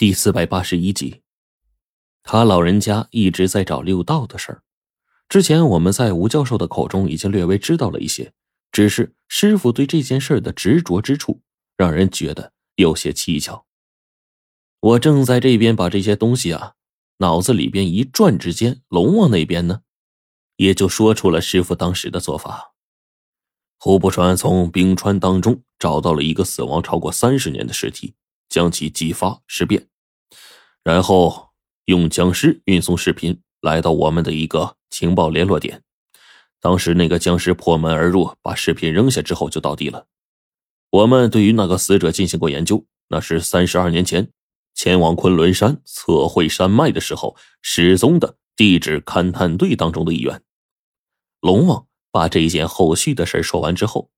第四百八十一集，他老人家一直在找六道的事儿。之前我们在吴教授的口中已经略微知道了一些，只是师傅对这件事的执着之处，让人觉得有些蹊跷。我正在这边把这些东西啊，脑子里边一转之间，龙王那边呢，也就说出了师傅当时的做法。胡不川从冰川当中找到了一个死亡超过三十年的尸体。将其激发尸变，然后用僵尸运送视频来到我们的一个情报联络点。当时那个僵尸破门而入，把视频扔下之后就倒地了。我们对于那个死者进行过研究，那是三十二年前前往昆仑山测绘山脉的时候失踪的地质勘探队当中的一员。龙王把这一件后续的事说完之后，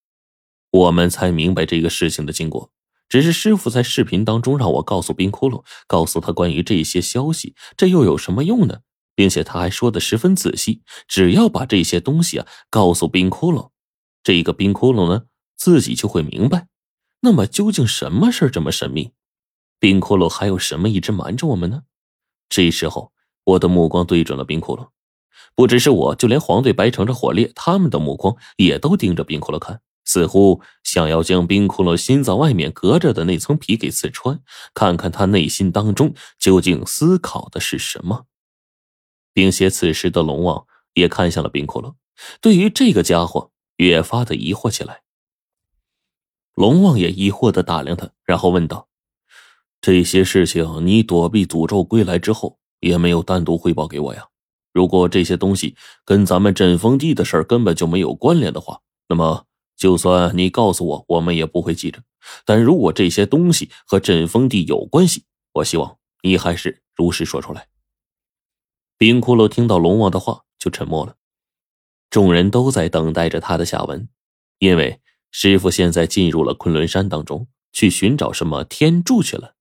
我们才明白这个事情的经过。只是师傅在视频当中让我告诉冰窟窿，告诉他关于这些消息，这又有什么用呢？并且他还说的十分仔细，只要把这些东西啊告诉冰窟窿，这一个冰窟窿呢自己就会明白。那么究竟什么事这么神秘？冰窟窿还有什么一直瞒着我们呢？这时候，我的目光对准了冰窟窿，不只是我，就连黄队、白城、这火烈他们的目光也都盯着冰窟窿看。似乎想要将冰窟窿心脏外面隔着的那层皮给刺穿，看看他内心当中究竟思考的是什么。并且此时的龙王也看向了冰窟窿，对于这个家伙越发的疑惑起来。龙王也疑惑的打量他，然后问道：“这些事情你躲避诅咒归来之后，也没有单独汇报给我呀？如果这些东西跟咱们镇封地的事根本就没有关联的话，那么……”就算你告诉我，我们也不会记着。但如果这些东西和镇封地有关系，我希望你还是如实说出来。冰骷髅听到龙王的话，就沉默了。众人都在等待着他的下文，因为师傅现在进入了昆仑山当中，去寻找什么天柱去了。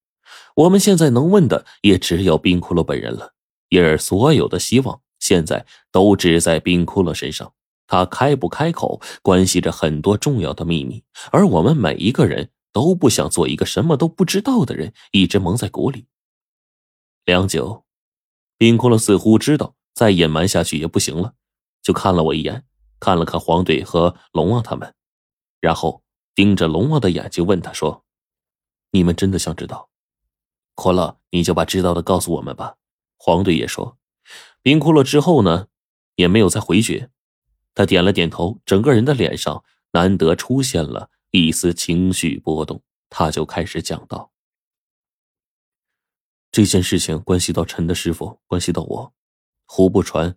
我们现在能问的也只有冰骷髅本人了，因而所有的希望现在都只在冰骷髅身上。他开不开口，关系着很多重要的秘密，而我们每一个人都不想做一个什么都不知道的人，一直蒙在鼓里。良久，冰骷髅似乎知道再隐瞒下去也不行了，就看了我一眼，看了看黄队和龙王他们，然后盯着龙王的眼睛问他说：“你们真的想知道？骷髅，你就把知道的告诉我们吧。”黄队也说。冰骷髅之后呢，也没有再回绝。他点了点头，整个人的脸上难得出现了一丝情绪波动，他就开始讲道：“这件事情关系到陈的师傅，关系到我，胡不传，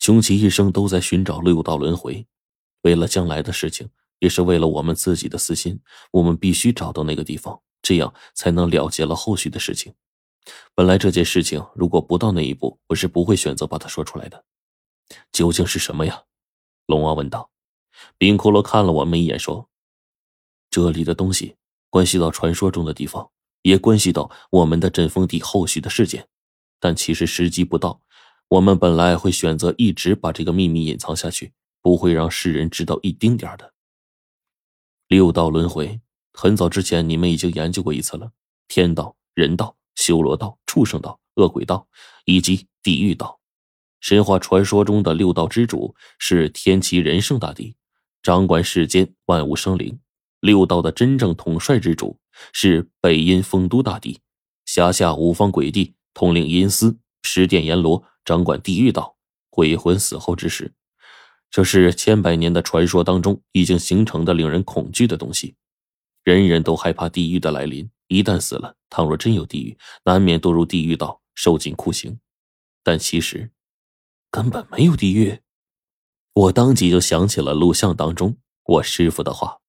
穷其一生都在寻找六道轮回，为了将来的事情，也是为了我们自己的私心，我们必须找到那个地方，这样才能了结了后续的事情。本来这件事情如果不到那一步，我是不会选择把它说出来的。究竟是什么呀？”龙王问道：“冰骷髅看了我们一眼，说：‘这里的东西关系到传说中的地方，也关系到我们的镇封地后续的事件。但其实时机不到，我们本来会选择一直把这个秘密隐藏下去，不会让世人知道一丁点的。六道轮回，很早之前你们已经研究过一次了：天道、人道、修罗道、畜生道、恶鬼道，以及地狱道。’”神话传说中的六道之主是天齐仁圣大帝，掌管世间万物生灵；六道的真正统帅之主是北阴丰都大帝，辖下五方鬼帝统领阴司，十殿阎罗掌管地狱道，鬼魂死后之事。这是千百年的传说当中已经形成的令人恐惧的东西，人人都害怕地狱的来临。一旦死了，倘若真有地狱，难免堕入地狱道，受尽酷刑。但其实。根本没有地狱，我当即就想起了录像当中我师傅的话。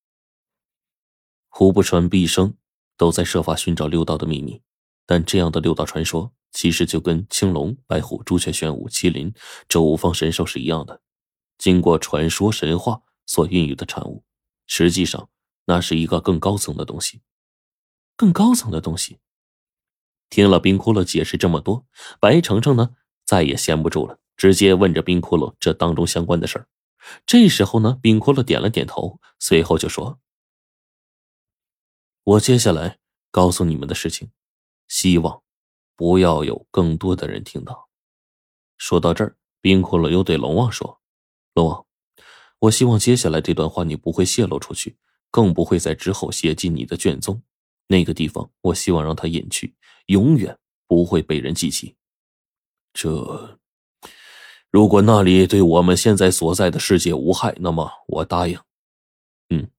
胡不传毕生都在设法寻找六道的秘密，但这样的六道传说其实就跟青龙、白虎、朱雀、玄武、麒麟这五方神兽是一样的，经过传说神话所孕育的产物。实际上，那是一个更高层的东西，更高层的东西。听了冰窟窿解释这么多，白程程呢再也闲不住了。直接问着冰窟窿这当中相关的事儿。这时候呢，冰窟窿点了点头，随后就说：“我接下来告诉你们的事情，希望不要有更多的人听到。说到这儿，冰骷髅又对龙王说：“龙王，我希望接下来这段话你不会泄露出去，更不会在之后写进你的卷宗。那个地方，我希望让它隐去，永远不会被人记起。这，如果那里对我们现在所在的世界无害，那么我答应。嗯，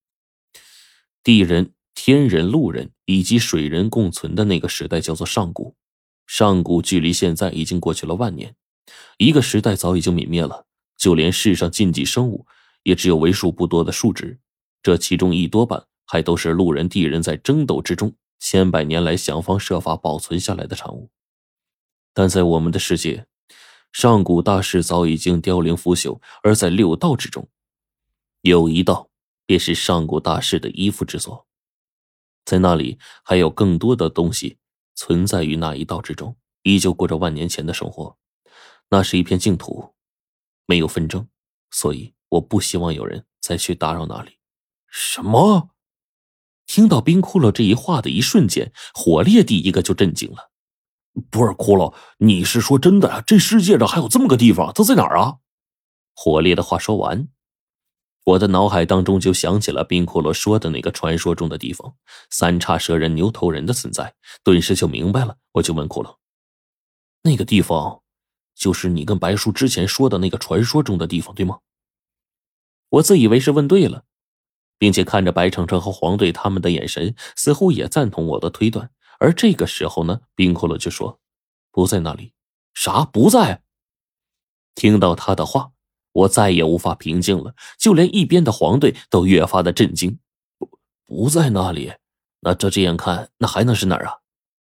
地人。”天人、路人以及水人共存的那个时代叫做上古。上古距离现在已经过去了万年，一个时代早已经泯灭了，就连世上禁忌生物也只有为数不多的数值，这其中一多半还都是路人、地人在争斗之中千百年来想方设法保存下来的产物。但在我们的世界，上古大师早已经凋零腐朽，而在六道之中，有一道便是上古大师的依附之所。在那里还有更多的东西存在于那一道之中，依旧过着万年前的生活。那是一片净土，没有纷争，所以我不希望有人再去打扰那里。什么？听到冰骷髅这一话的一瞬间，火烈第一个就震惊了。不是骷髅，你是说真的？这世界上还有这么个地方？它在哪儿啊？火烈的话说完。我的脑海当中就想起了冰骷髅说的那个传说中的地方——三叉蛇人、牛头人的存在，顿时就明白了。我就问骷髅：“那个地方，就是你跟白叔之前说的那个传说中的地方，对吗？”我自以为是问对了，并且看着白程程和黄队他们的眼神，似乎也赞同我的推断。而这个时候呢，冰骷髅就说：“不在那里。”“啥？不在？”听到他的话。我再也无法平静了，就连一边的黄队都越发的震惊。不不在那里，那照这样看，那还能是哪儿啊？